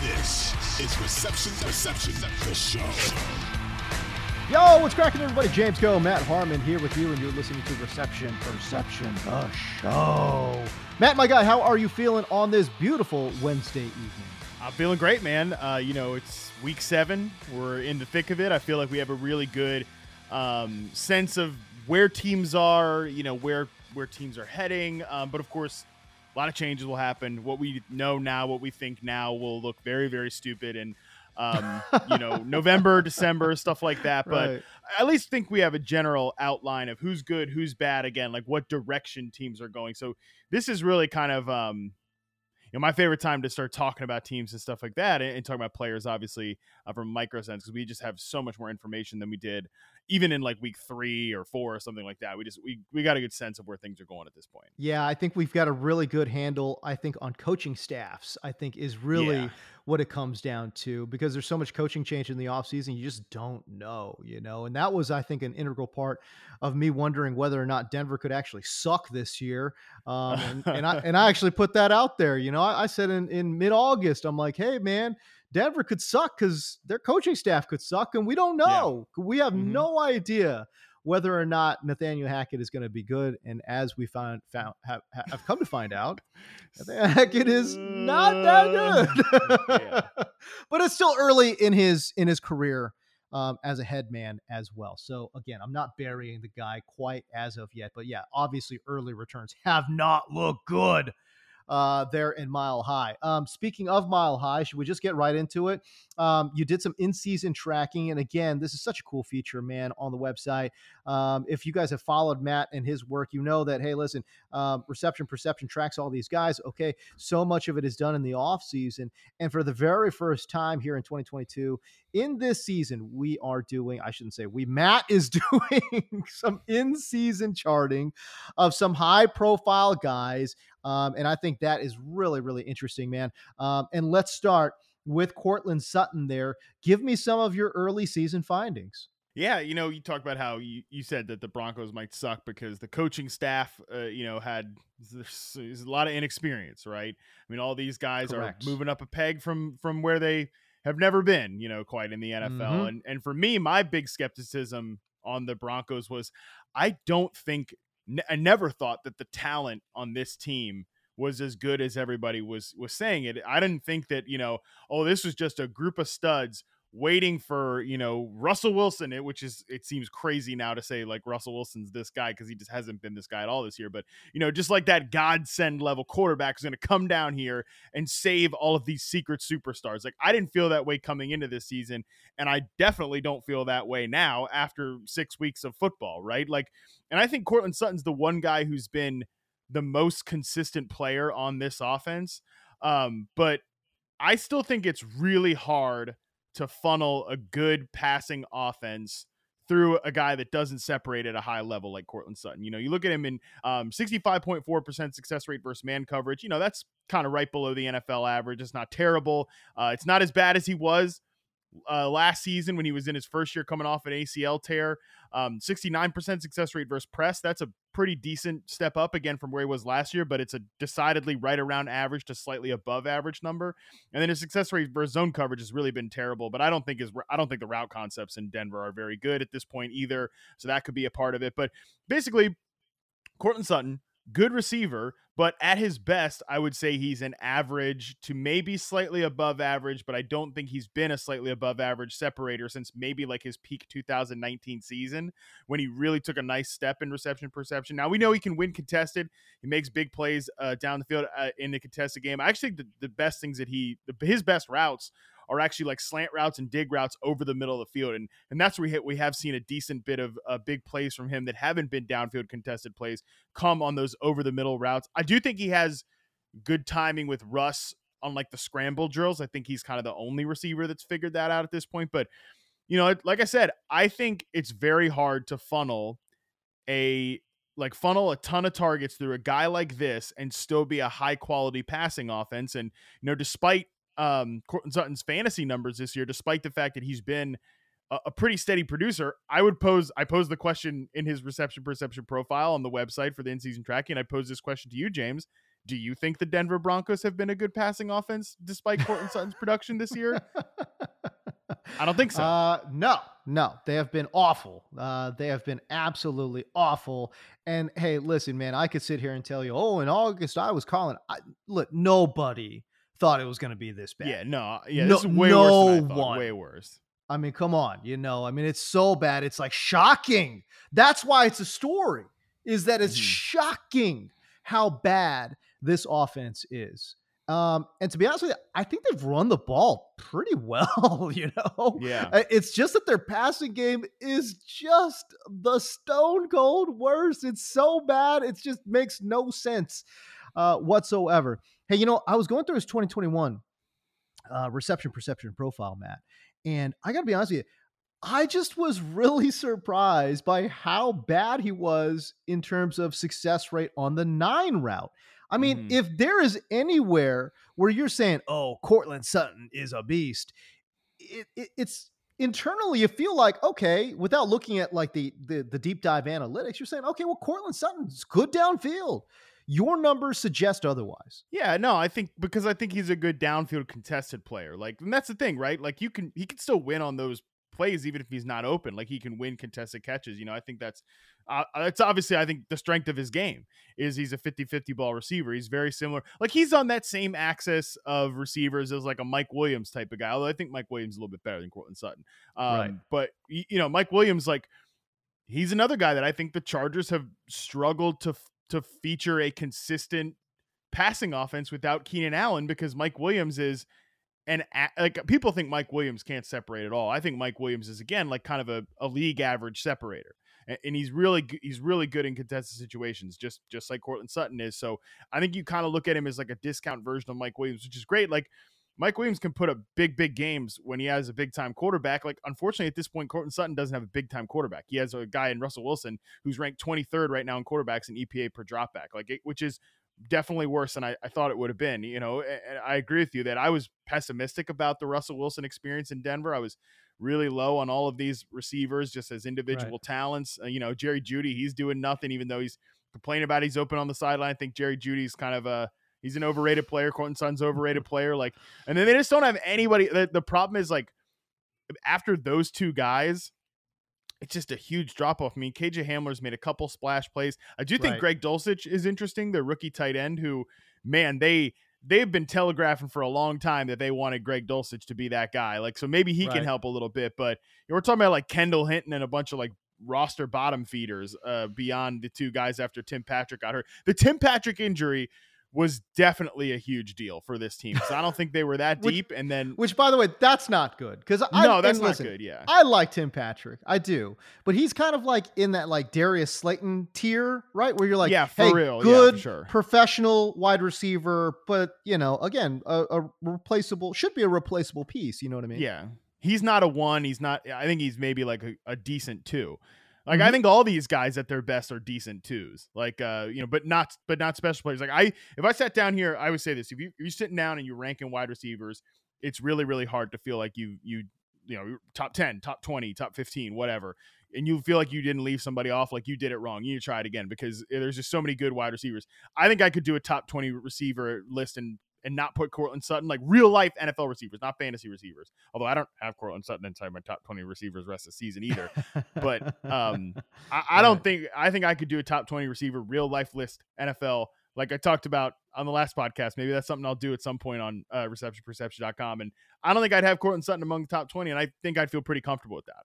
This is Reception Perception, the show. Yo, what's cracking, everybody? James Koh, Matt Harmon here with you, and you're listening to Reception Perception, the show. Matt, my guy, how are you feeling on this beautiful Wednesday evening? I'm feeling great, man. Uh, you know, it's week seven. We're in the thick of it. I feel like we have a really good um, sense of where teams are. You know, where where teams are heading. Um, but of course, a lot of changes will happen. What we know now, what we think now, will look very, very stupid and um, you know, November, December, stuff like that. But Right. I at least think we have a general outline of who's good, who's bad. Again, like what direction teams are going. So this is really kind of um, you know, my favorite time to start talking about teams and stuff like that, and, and talking about players, obviously, uh, from micro sense, because we just have so much more information than we did even in like week three or four or something like that. We just we we got a good sense of where things are going at this point. Yeah, I think we've got a really good handle, I think, on coaching staffs, I think is really Yeah. what it comes down to because there's so much coaching change in the offseason, you just don't know, you know. And that was, I think, an integral part of me wondering whether or not Denver could actually suck this year. Um, and, and I and I actually put that out there. You know, I, I said in, in mid August, I'm like, hey man, Denver could suck because their coaching staff could suck, and we don't know. We have Mhm. no idea whether or not Nathaniel Hackett is going to be good. And as we found found have, have come to find out, Nathaniel Hackett is not that good. Yeah. but it's still early in his in his career um, as a head man as well. So again, I'm not burying the guy quite as of yet, but yeah, obviously early returns have not looked good uh, there in Mile High. Um, speaking of Mile High, should we just get right into it? Um, you did some in-season tracking, and again, this is such a cool feature, man, on the website. Um, if you guys have followed Matt and his work, you know that hey, listen, um, reception perception tracks all these guys. Okay, so much of it is done in the off season, and for the very first time here in 2022, in this season, we are doing. I shouldn't say we. Matt is doing some in-season charting of some high-profile guys um, and I think that is really, really interesting, man. Um, and let's start with Courtland Sutton there. Give me some of your early season findings. Yeah, you know, you talk about how you, you said that the Broncos might suck because the coaching staff, uh, you know, had there's, there's a lot of inexperience, right? I mean, all these guys Correct. are moving up a peg from from where they have never been, you know, quite in the NFL. Mhm. And and for me, my big skepticism on the Broncos was I don't think I never thought that the talent on this team was as good as everybody was was saying it. I didn't think that, you know, oh, this was just a group of studs waiting for you know Russell Wilson, it, which is it seems crazy now to say like Russell Wilson's this guy because he just hasn't been this guy at all this year. But you know, just like that godsend level quarterback is going to come down here and save all of these secret superstars. Like I didn't feel that way coming into this season, and I definitely don't feel that way now after six weeks of football. Right? Like, and I think Courtland Sutton's the one guy who's been the most consistent player on this offense. Um, but I still think it's really hard to funnel a good passing offense through a guy that doesn't separate at a high level like Courtland Sutton. You know, you look at him in um, 65.4% success rate versus man coverage. You know, that's kind of right below the NFL average. It's not terrible. Uh, it's not as bad as he was uh, last season when he was in his first year coming off an ACL tear. Um, 69% success rate versus press. That's a pretty decent step up again from where he was last year, but it's a decidedly right around average to slightly above average number. And then his success rate versus zone coverage has really been terrible. But I don't think his I don't think the route concepts in Denver are very good at this point either. So that could be a part of it. But basically, Courtland Sutton good receiver, but at his best, I would say he's an average to maybe slightly above average, but I don't think he's been a slightly above average separator since maybe like his peak 2019 season when he really took a nice step in reception perception. Now we know he can win contested. He makes big plays uh, down the field uh, in the contested game. I actually the, the best things that he, the, his best routes are actually like slant routes and dig routes over the middle of the field, and and that's where we hit, we have seen a decent bit of uh, big plays from him that haven't been downfield contested plays come on those over the middle routes. I do think he has good timing with Russ on like the scramble drills. I think he's kind of the only receiver that's figured that out at this point, but you know, like I said, I think it's very hard to funnel a like funnel a ton of targets through a guy like this and still be a high quality passing offense. And you know, despite um, Courtland Sutton's fantasy numbers this year, despite the fact that he's been a, a pretty steady producer. I would pose I posed the question in his reception perception profile on the website for the in season tracking. I pose this question to you, James. Do you think the Denver Broncos have been a good passing offense despite Courtland Sutton's production this year? I don't think so. Uh, no, no, they have been awful. Uh, they have been absolutely awful. And hey, listen, man, I could sit here and tell you, oh, in August I was calling. I, look, nobody thought it was going to be this bad. Yeah, no, yeah, no, this is way no worse than I thought. One. Way worse. I mean, come on, you know, I mean, it's so bad. It's like shocking. That's why it's a story. Is that it's mm-hmm. shocking how bad this offense is. Um, and to be honest with you, I think they've run the ball pretty well, you know? Yeah. It's just that their passing game is just the stone cold worst. It's so bad. It just makes no sense uh, whatsoever. Hey, you know, I was going through his 2021 uh, reception perception profile, Matt, and I got to be honest with you, I just was really surprised by how bad he was in terms of success rate on the nine route. I mean, mm-hmm. if there is anywhere where you're saying, "Oh, Courtland Sutton is a beast," it, it, it's internally you feel like okay, without looking at like the, the the deep dive analytics, you're saying, "Okay, well, Courtland Sutton's good downfield." Your numbers suggest otherwise. Yeah, no, I think because I think he's a good downfield contested player. Like, and that's the thing, right? Like, you can he can still win on those plays even if he's not open. Like, he can win contested catches. You know, I think that's uh, that's obviously I think the strength of his game is he's a 50-50 ball receiver. He's very similar. Like, he's on that same axis of receivers as like a Mike Williams type of guy. Although I think Mike Williams is a little bit better than Courtland Sutton. Um, right. But you know, Mike Williams like he's another guy that I think the Chargers have struggled to to feature a consistent passing offense without Keenan Allen because Mike Williams is and like people think Mike Williams can't separate at all. I think Mike Williams is again like kind of a, a league average separator, and, and, he's really he's really good in contested situations, just just like Courtland Sutton is. So I think you kind of look at him as like a discount version of Mike Williams, which is great. Like Mike Williams can put up big, big games when he has a big time quarterback. Like, unfortunately, at this point, Courtland Sutton doesn't have a big time quarterback. He has a guy in Russell Wilson who's ranked 23rd right now in quarterbacks in EPA per dropback, like, it, which is definitely worse than I, I thought it would have been. You know, and I agree with you that I was pessimistic about the Russell Wilson experience in Denver. I was really low on all of these receivers just as individual right. talents. Uh, you know, Jerry Jeudy, he's doing nothing, even though he's complaining about he's open on the sideline. I think Jerry Jeudy's kind of a He's an overrated player. Courtland Sutton's overrated player. Like, and then they just don't have anybody. The, the problem is like after those two guys, it's just a huge drop off. I mean, KJ Hamler's made a couple splash plays. I do think right. Greg Dulcich is interesting, the rookie tight end who, man, they they've been telegraphing for a long time that they wanted Greg Dulcich to be that guy. Like, so maybe he right. can help a little bit. But you know, we're talking about like Kendall Hinton and a bunch of like roster bottom feeders uh, beyond the two guys after Tim Patrick got hurt. The Tim Patrick injury was definitely a huge deal for this team. So I don't think they were that which, deep. And then, which by the way, that's not good because I no, that's not listen, good. Yeah, I like Tim Patrick, I do, but he's kind of like in that like Darius Slayton tier, right? Where you're like, yeah, for hey, real, good, yeah, sure. professional wide receiver, but you know, again, a, a replaceable should be a replaceable piece. You know what I mean? Yeah. He's not a one. He's not. I think he's maybe like a, a decent two. Like mm-hmm. I think all these guys at their best are decent twos. Like uh, you know, but not but not special players. Like I if I sat down here, I would say this. If you if you're sitting down and you're ranking wide receivers, it's really, really hard to feel like you you you know, top 10, top 20, top 15, whatever. And you feel like you didn't leave somebody off, like you did it wrong. You need to try it again because there's just so many good wide receivers. I think I could do a top 20 receiver list in and not put Courtland Sutton, like real life NFL receivers, not fantasy receivers. Although I don't have Courtland Sutton inside my top 20 receivers rest of the season either. but um, I, I don't think, I think I could do a top 20 receiver real life list NFL. Like I talked about on the last podcast, maybe that's something I'll do at some point on uh, receptionperception.com. And I don't think I'd have Courtland Sutton among the top 20. And I think I'd feel pretty comfortable with that.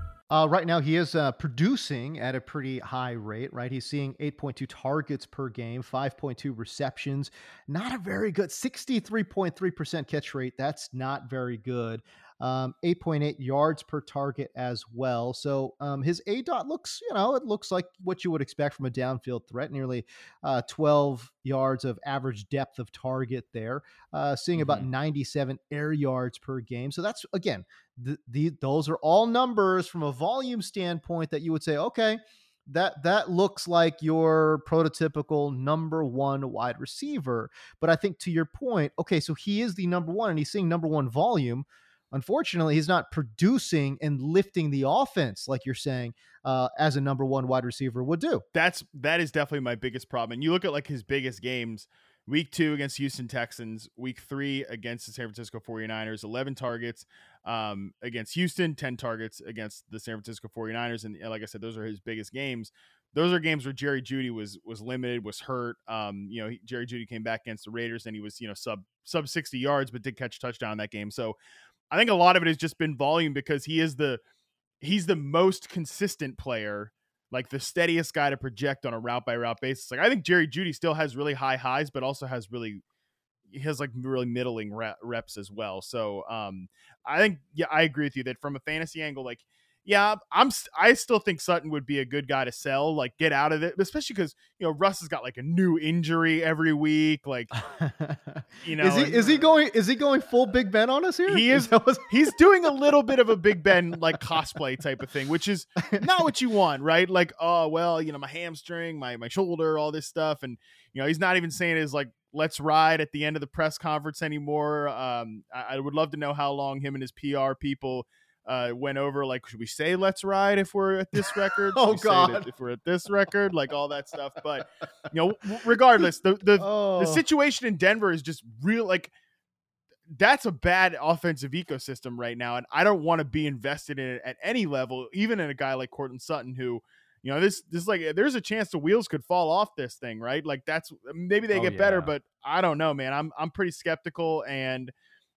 Uh, right now, he is uh, producing at a pretty high rate, right? He's seeing 8.2 targets per game, 5.2 receptions. Not a very good 63.3% catch rate. That's not very good. Um, 8.8 yards per target as well. So um, his A dot looks, you know, it looks like what you would expect from a downfield threat, nearly uh, 12 yards of average depth of target there, uh, seeing mm-hmm. about 97 air yards per game. So that's, again, the, the, those are all numbers from a volume standpoint that you would say, okay, that that looks like your prototypical number one wide receiver. But I think to your point, okay, so he is the number one and he's seeing number one volume. Unfortunately, he's not producing and lifting the offense like you're saying uh, as a number one wide receiver would do. That's that is definitely my biggest problem. And you look at like his biggest games week two against Houston Texans, week three against the San Francisco 49ers, 11 targets um, against Houston, 10 targets against the San Francisco 49ers. And like I said, those are his biggest games. Those are games where Jerry Jeudy was was limited, was hurt. Um, you know, he, Jerry Jeudy came back against the Raiders and he was, you know, sub sub 60 yards, but did catch a touchdown that game. So I think a lot of it has just been volume because he is the he's the most consistent player like the steadiest guy to project on a route by route basis. Like I think Jerry Jeudy still has really high highs, but also has really he has like really middling reps as well. So um, I think yeah, I agree with you that from a fantasy angle, like yeah, I'm I still think Sutton would be a good guy to sell, like get out of it, especially because you know Russ has got like a new injury every week. Like, you know, is he is he going is he going full Big Ben on us here? He is. is he's doing a little bit of a Big Ben like cosplay type of thing, which is not what you want, right? Like, oh well, you know, my hamstring, my my shoulder, all this stuff, and you know, he's not even saying is like let's ride at the end of the press conference anymore. Um, I, I would love to know how long him and his PR people uh, went over like, should we say "Let's Ride" if we're at this record? oh God, if we're at this record, like all that stuff. But you know, regardless, the the oh. the situation in Denver is just real. Like that's a bad offensive ecosystem right now, and I don't want to be invested in it at any level, even in a guy like Courtland Sutton who. You know, this this like there's a chance the wheels could fall off this thing, right? Like that's maybe they oh, get yeah. better, but I don't know, man. I'm I'm pretty skeptical and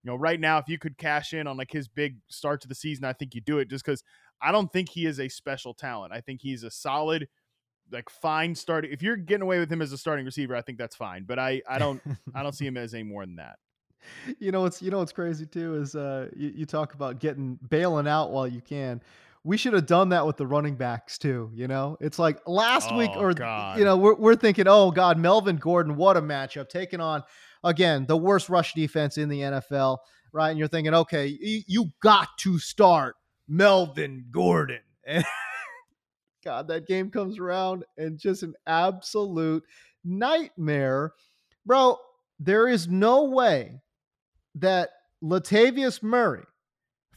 you know, right now, if you could cash in on like his big start to the season, I think you do it just because I don't think he is a special talent. I think he's a solid, like fine starting. If you're getting away with him as a starting receiver, I think that's fine. But I, I don't, I don't see him as any more than that. You know what's, you know what's crazy too is uh, you, you talk about getting bailing out while you can we should have done that with the running backs too. You know, it's like last oh, week, or God. you know, we're we're thinking, oh God, Melvin Gordon, what a matchup, taking on again, the worst rush defense in the NFL, right? And you're thinking, okay, you, got to start Melvin Gordon. And God, that game comes around and just an absolute nightmare. Bro, there is no way that Latavius Murray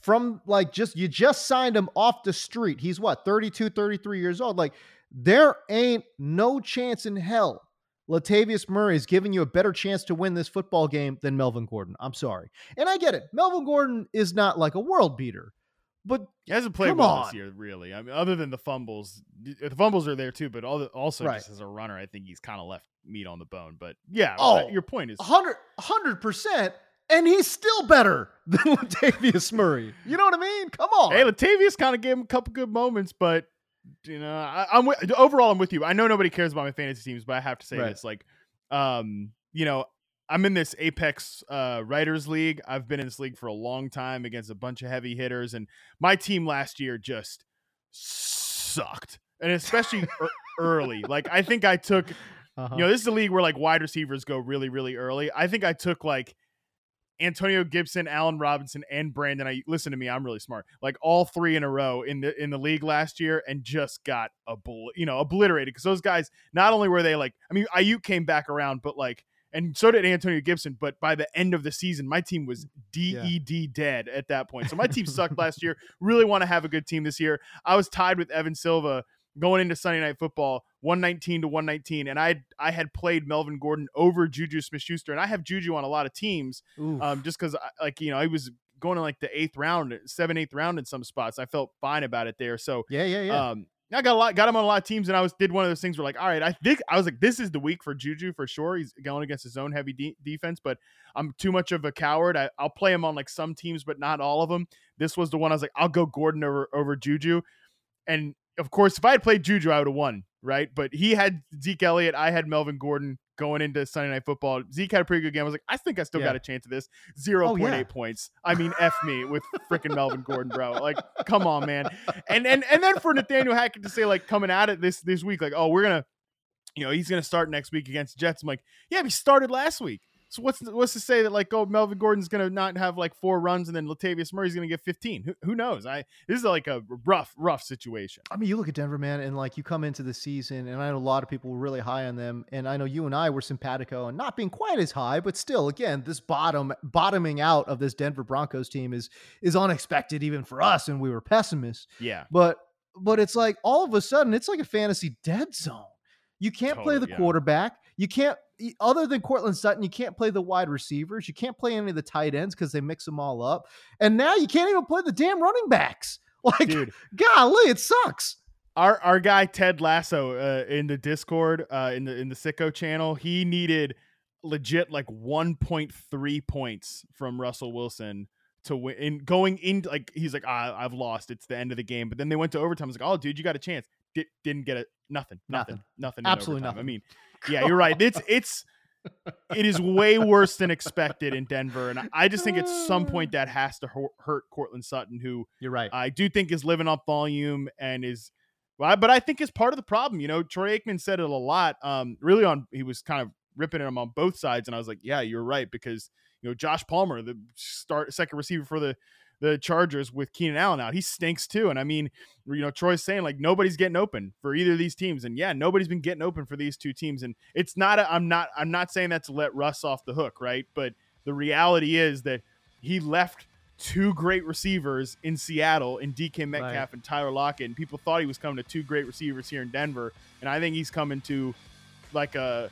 from like just you just signed him off the street. He's what, 32, 33 years old. Like there ain't no chance in hell Latavius Murray is giving you a better chance to win this football game than Melvin Gordon. I'm sorry. And I get it. Melvin Gordon is not like a world beater, but he hasn't played well on. this year, really. I mean, other than the fumbles, the fumbles are there too, but also right. just as a runner, I think he's kind of left meat on the bone. But yeah, oh, your point is 100 percent. And he's still better than Latavius Murray. You know what I mean? Come on. Hey, Latavius kind of gave him a couple good moments, but you know, I, am with, overall I'm with you. I know nobody cares about my fantasy teams, but I have to say right. this: like, um, you know, I'm in this Apex uh, Writers League. I've been in this league for a long time against a bunch of heavy hitters, and my team last year just sucked, and especially early. Like, I think I took, uh-huh. you know, this is a league where like wide receivers go really, really early. I think I took like Antonio Gibson, Allen Robinson, and Brandon. I listen to me. I'm really smart. Like all three in a row in the in the league last year, and just got obl- you know obliterated because those guys. Not only were they like, I mean, Aiyuk came back around, but like, and so did Antonio Gibson. But by the end of the season, my team was mm, DED dead at that point. So my team sucked last year. Really want to have a good team this year. I was tied with Evan Silva going into Sunday Night Football, 119 to 119, and I I had played Melvin Gordon over Juju Smith-Schuster, and I have Juju on a lot of teams, um, just because like you know I was going in like the eighth round, seven eighth round in some spots. I felt fine about it there, so yeah, yeah, yeah. um, I got a lot, got him on a lot of teams, and I was did one of those things where like, all right, I think I was like, this is the week for Juju for sure. He's going against his own heavy de- defense, but I'm too much of a coward. I, I'll play him on like some teams, but not all of them. This was the one I was like, I'll go Gordon over over Juju, and of course, if I had played Juju, I would have won, right? But he had Zeke Elliott, I had Melvin Gordon going into Sunday Night Football. Zeke had a pretty good game. I was like, I think I still Yeah. got a chance of this. Zero Oh, point eight yeah. points. I mean, f me with freaking Melvin Gordon, bro. Like, come on, man. And and and then for Nathaniel Hackett to say like coming at it this this week, like, oh, we're gonna, you know, he's gonna start next week against Jets. I'm like, yeah, he started last week. So what's what's to say that like oh Melvin Gordon's gonna not have like four runs and then Latavius Murray's gonna get 15? Who, who knows? I this is like a rough rough situation. I mean, you look at Denver, man, and like you come into the season, and I know a lot of people were really high on them, and I know you and I were simpatico and not being quite as high, but still, again, this bottom bottoming out of this Denver Broncos team is is unexpected even for us, and we were pessimists. Yeah. But but it's like all of a sudden, it's like a fantasy dead zone. You can't play the yeah. quarterback. You can't, other than Courtland Sutton, you can't play the wide receivers. You can't play any of the tight ends because they mix them all up. And now you can't even play the damn running backs. Like, Dude. golly, it sucks. our our guy Ted Lasso uh, in the Discord uh, in the in the Sicko channel, he needed legit like 1.3 points from Russell Wilson to win. In going in, like he's like, ah, I've lost. It's the end of the game. But then they went to overtime. I was like, oh, dude, you got a chance. Di- didn't get it. Nothing. Nothing. Nothing. Nothing. Absolutely overtime. I mean, yeah, you're right. It's it's it is way worse than expected in Denver, and I- I just think at some point that has to hurt, hurt Courtland Sutton, who You're right. I do think is living up volume and is, well, but I think is part of the problem. You know, Troy Aikman said it a lot. Um, really on he was kind of ripping him on both sides, and I was like, yeah, you're right because you know Josh Palmer, the start second receiver for the the Chargers with Keenan Allen out, he stinks too. And I mean, you know, Troy's saying like nobody's getting open for either of these teams, and yeah, nobody's been getting open for these two teams. And it's not, a, I'm not, I'm not saying that to let Russ off the hook, right? But the reality is that he left two great receivers in Seattle in DK Metcalf Right. and Tyler Lockett, and people thought he was coming to two great receivers here in Denver, and I think he's coming to like a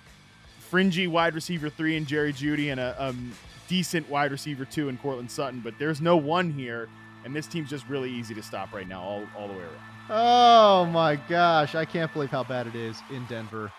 fringy wide receiver three in Jerry Jeudy and a um, decent wide receiver too in Courtland Sutton, but there's no one here, and this team's just really easy to stop right now, all, all the way around. Oh my gosh, I can't believe how bad it is in Denver.